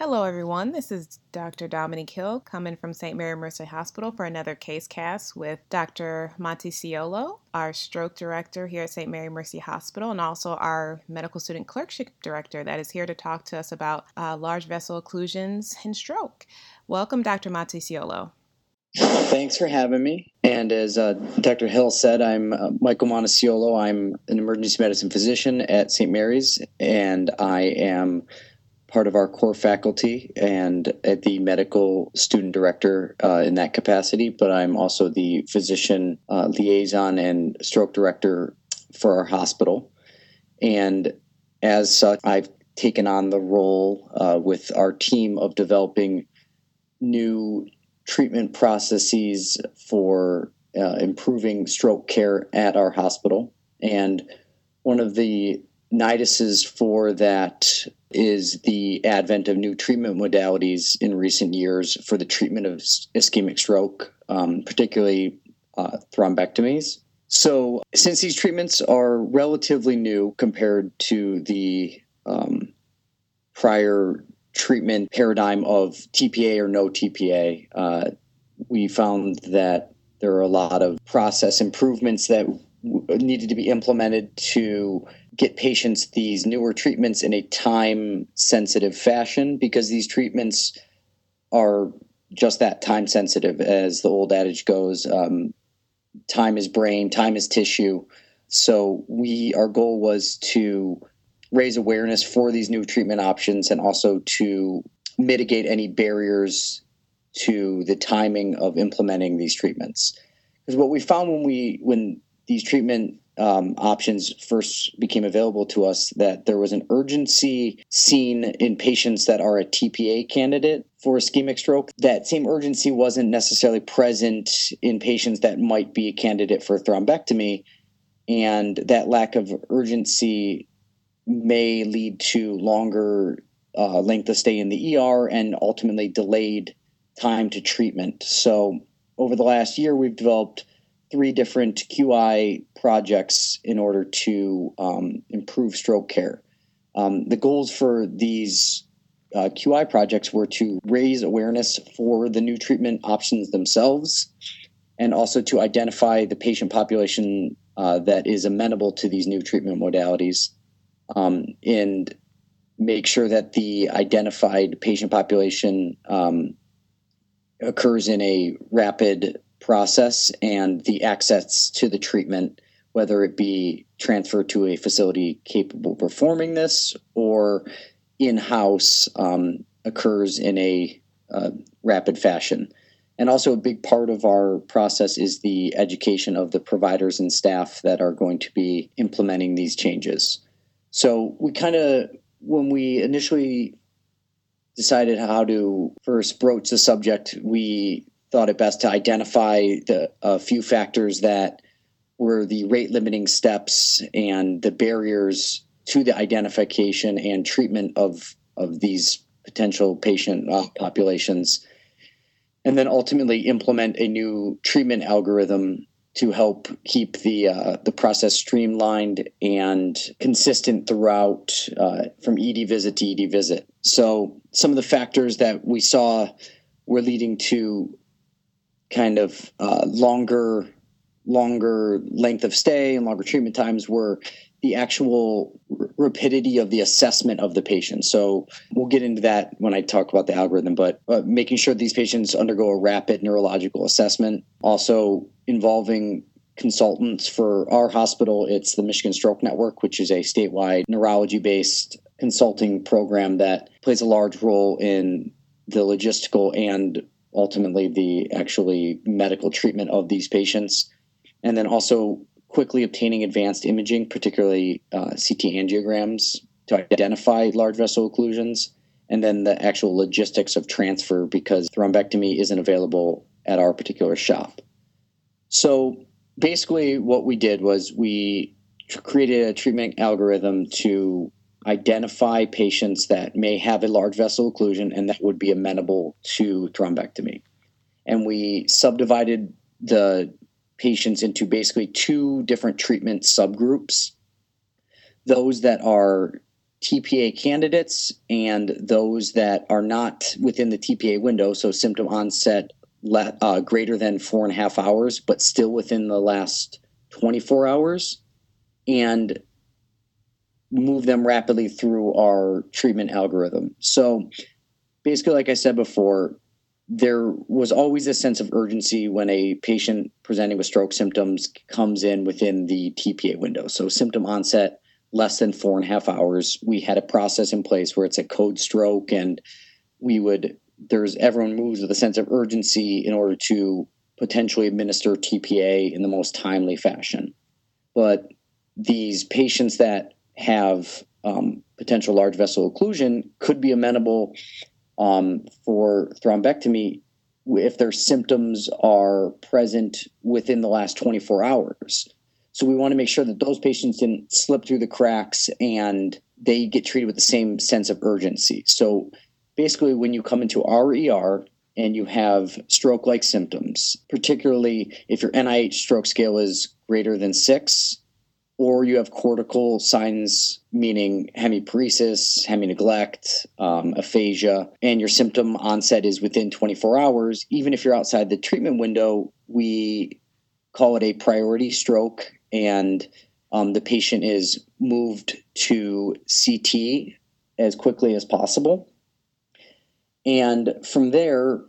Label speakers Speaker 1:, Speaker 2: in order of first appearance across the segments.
Speaker 1: Hello, everyone. This is Dr. Dominique Hill coming from St. Mary Mercy Hospital for another CaseCast with Dr. Monticciolo, our stroke director here at St. Mary Mercy Hospital, and also our medical student clerkship director that is here to talk to us about uh, large vessel occlusions and stroke. Welcome, Dr. Monticciolo.
Speaker 2: Thanks for having me. And as uh, Dr. Hill said, I'm uh, Michael Montesiolo. I'm an emergency medicine physician at St. Mary's, and I am part of our core faculty and at the medical student director uh, in that capacity, but I'm also the physician uh, liaison and stroke director for our hospital. And as such, I've taken on the role uh, with our team of developing new treatment processes for uh, improving stroke care at our hospital. And one of the niduses for that is the advent of new treatment modalities in recent years for the treatment of ischemic stroke, um, particularly uh, thrombectomies. So, since these treatments are relatively new compared to the um, prior treatment paradigm of TPA or no TPA, uh, we found that there are a lot of process improvements that needed to be implemented to get patients these newer treatments in a time sensitive fashion because these treatments are just that time sensitive as the old adage goes. Um, time is brain time is tissue. So we our goal was to raise awareness for these new treatment options and also to mitigate any barriers to the timing of implementing these treatments. Because what we found when we when these treatment um, options first became available to us that there was an urgency seen in patients that are a TPA candidate for ischemic stroke. That same urgency wasn't necessarily present in patients that might be a candidate for thrombectomy. And that lack of urgency may lead to longer uh, length of stay in the ER and ultimately delayed time to treatment. So, over the last year, we've developed three different QI projects in order to um, improve stroke care. Um, the goals for these uh, QI projects were to raise awareness for the new treatment options themselves and also to identify the patient population uh, that is amenable to these new treatment modalities um, and make sure that the identified patient population um, occurs in a rapid process and the access to the treatment, whether it be transferred to a facility capable of performing this or in house, um, occurs in a uh, rapid fashion. And also, a big part of our process is the education of the providers and staff that are going to be implementing these changes. So, we kind of, when we initially decided how to first broach the subject, we thought it best to identify the a few factors that were the rate limiting steps and the barriers to the identification and treatment of of these potential patient uh, populations and then ultimately implement a new treatment algorithm to help keep the uh, the process streamlined and consistent throughout uh, from ED visit to ED visit. So some of the factors that we saw were leading to kind of uh, longer longer length of stay and longer treatment times were the actual r- rapidity of the assessment of the patient. So we'll get into that when I talk about the algorithm, but uh, making sure these patients undergo a rapid neurological assessment, also involving consultants for our hospital. It's the Michigan Stroke Network, which is a statewide neurology based consulting program that plays a large role in the logistical and ultimately the actually medical treatment of these patients. And then also quickly obtaining advanced imaging, particularly uh, CT angiograms, to identify large vessel occlusions. And then the actual logistics of transfer because thrombectomy isn't available at our particular shop. So basically, what we did was we created a treatment algorithm to identify patients that may have a large vessel occlusion and that would be amenable to thrombectomy. And we subdivided the patients into basically two different treatment subgroups those that are TPA candidates and those that are not within the TPA window, so symptom onset uh, greater than four and a half hours, but still within the last 24 hours, and move them rapidly through our treatment algorithm. So basically, like I said before, there was always a sense of urgency when a patient presenting with stroke symptoms comes in within the TPA window. So symptom onset less than four and a half hours. We had a process in place where it's a code stroke, and we would there's everyone moves with a sense of urgency in order to potentially administer TPA in the most timely fashion. But these patients that have um, potential large vessel occlusion could be amenable um, for thrombectomy if their symptoms are present within the last 24 hours. So we want to make sure that those patients didn't slip through the cracks and they get treated with the same sense of urgency. So basically, when you come into our ER and you have stroke like symptoms, particularly if your NIH stroke scale is greater than six, or you have cortical signs, meaning hemiparesis, hemineglect, um, aphasia, and your symptom onset is within 24 hours, even if you're outside the treatment window, we call it a priority stroke, and um, the patient is moved to CT as quickly as possible. And from there,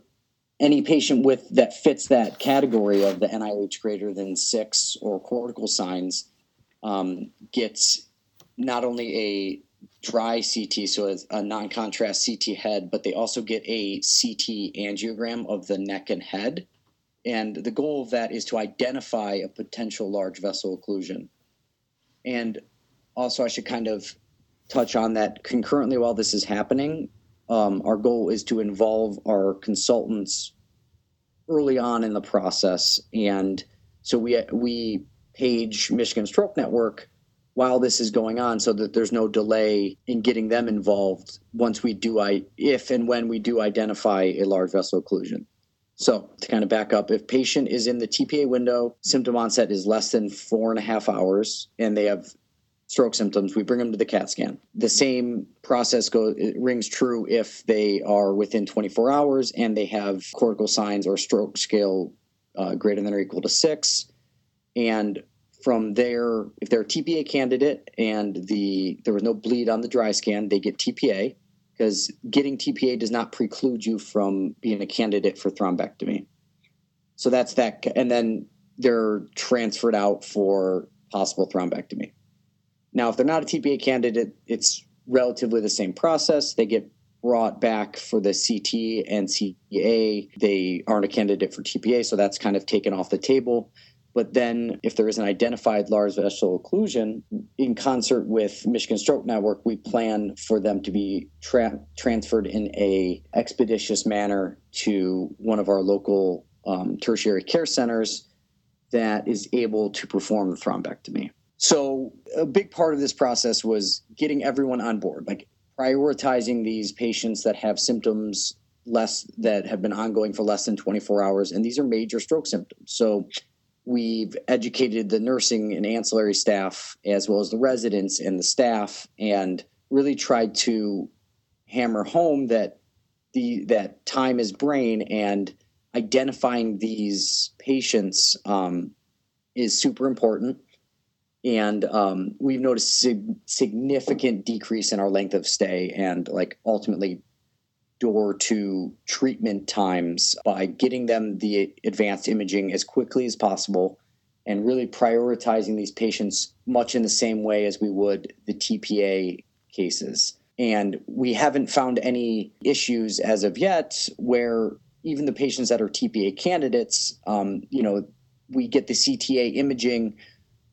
Speaker 2: any patient with that fits that category of the NIH greater than six or cortical signs um, gets not only a dry CT, so a non contrast CT head, but they also get a CT angiogram of the neck and head. And the goal of that is to identify a potential large vessel occlusion. And also, I should kind of touch on that concurrently while this is happening. Um, our goal is to involve our consultants early on in the process. And so we, we page Michigan Stroke Network while this is going on so that there's no delay in getting them involved once we do I if and when we do identify a large vessel occlusion. So to kind of back up, if patient is in the TPA window, symptom onset is less than four and a half hours, and they have stroke symptoms, we bring them to the CAT scan. The same process goes rings true if they are within 24 hours and they have cortical signs or stroke scale uh, greater than or equal to six. And from there, if they're a TPA candidate and the there was no bleed on the dry scan, they get TPA because getting TPA does not preclude you from being a candidate for thrombectomy. So that's that, and then they're transferred out for possible thrombectomy. Now, if they're not a TPA candidate, it's relatively the same process. They get brought back for the CT and CA. They aren't a candidate for TPA, so that's kind of taken off the table. But then, if there is an identified large vessel occlusion, in concert with Michigan Stroke Network, we plan for them to be tra- transferred in a expeditious manner to one of our local um, tertiary care centers that is able to perform the thrombectomy. So, a big part of this process was getting everyone on board, like prioritizing these patients that have symptoms less that have been ongoing for less than 24 hours and these are major stroke symptoms so we've educated the nursing and ancillary staff as well as the residents and the staff and really tried to hammer home that the that time is brain and identifying these patients um, is super important. And um, we've noticed sig- significant decrease in our length of stay and like ultimately door to treatment times by getting them the advanced imaging as quickly as possible and really prioritizing these patients much in the same way as we would the TPA cases. And we haven't found any issues as of yet where even the patients that are TPA candidates, um, you know, we get the CTA imaging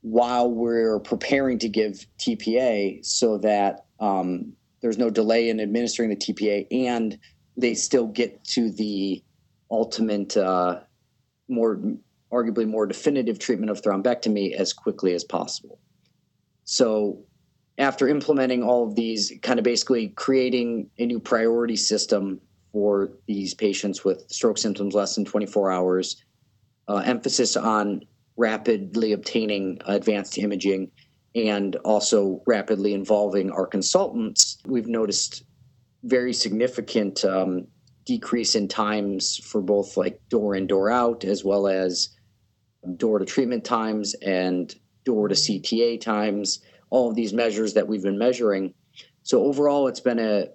Speaker 2: while we're preparing to give TPA so that um, there's no delay in administering the TPA, and they still get to the ultimate, uh, more arguably more definitive treatment of thrombectomy as quickly as possible. So, after implementing all of these, kind of basically creating a new priority system for these patients with stroke symptoms less than 24 hours, uh, emphasis on rapidly obtaining advanced imaging and also rapidly involving our consultants, we've noticed very significant um, decrease in times for both like door in, door out, as well as door to treatment times and door to CTA times, all of these measures that we've been measuring. So overall, it's been a,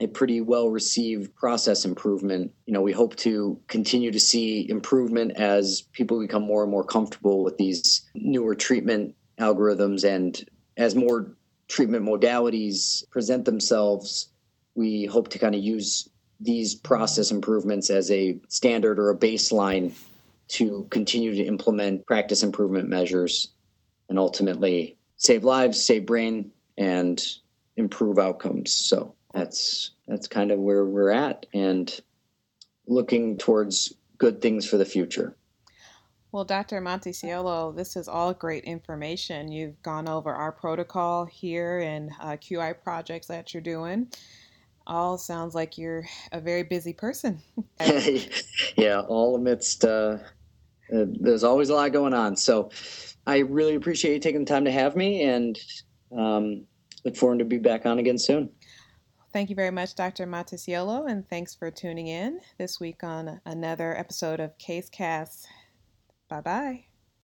Speaker 2: a pretty well received process improvement. You know, we hope to continue to see improvement as people become more and more comfortable with these newer treatment algorithms and as more treatment modalities present themselves, we hope to kind of use these process improvements as a standard or a baseline to continue to implement practice improvement measures and ultimately save lives, save brain, and improve outcomes. So that's that's kind of where we're at and looking towards good things for the future.
Speaker 1: Well, Dr. Monticciolo, this is all great information. You've gone over our protocol here and uh, QI projects that you're doing. All sounds like you're a very busy person.
Speaker 2: yeah, all amidst, uh, uh, there's always a lot going on. So I really appreciate you taking the time to have me and um, look forward to be back on again soon.
Speaker 1: Thank you very much, Dr. Monticciolo, and thanks for tuning in this week on another episode of CaseCast. Bye bye.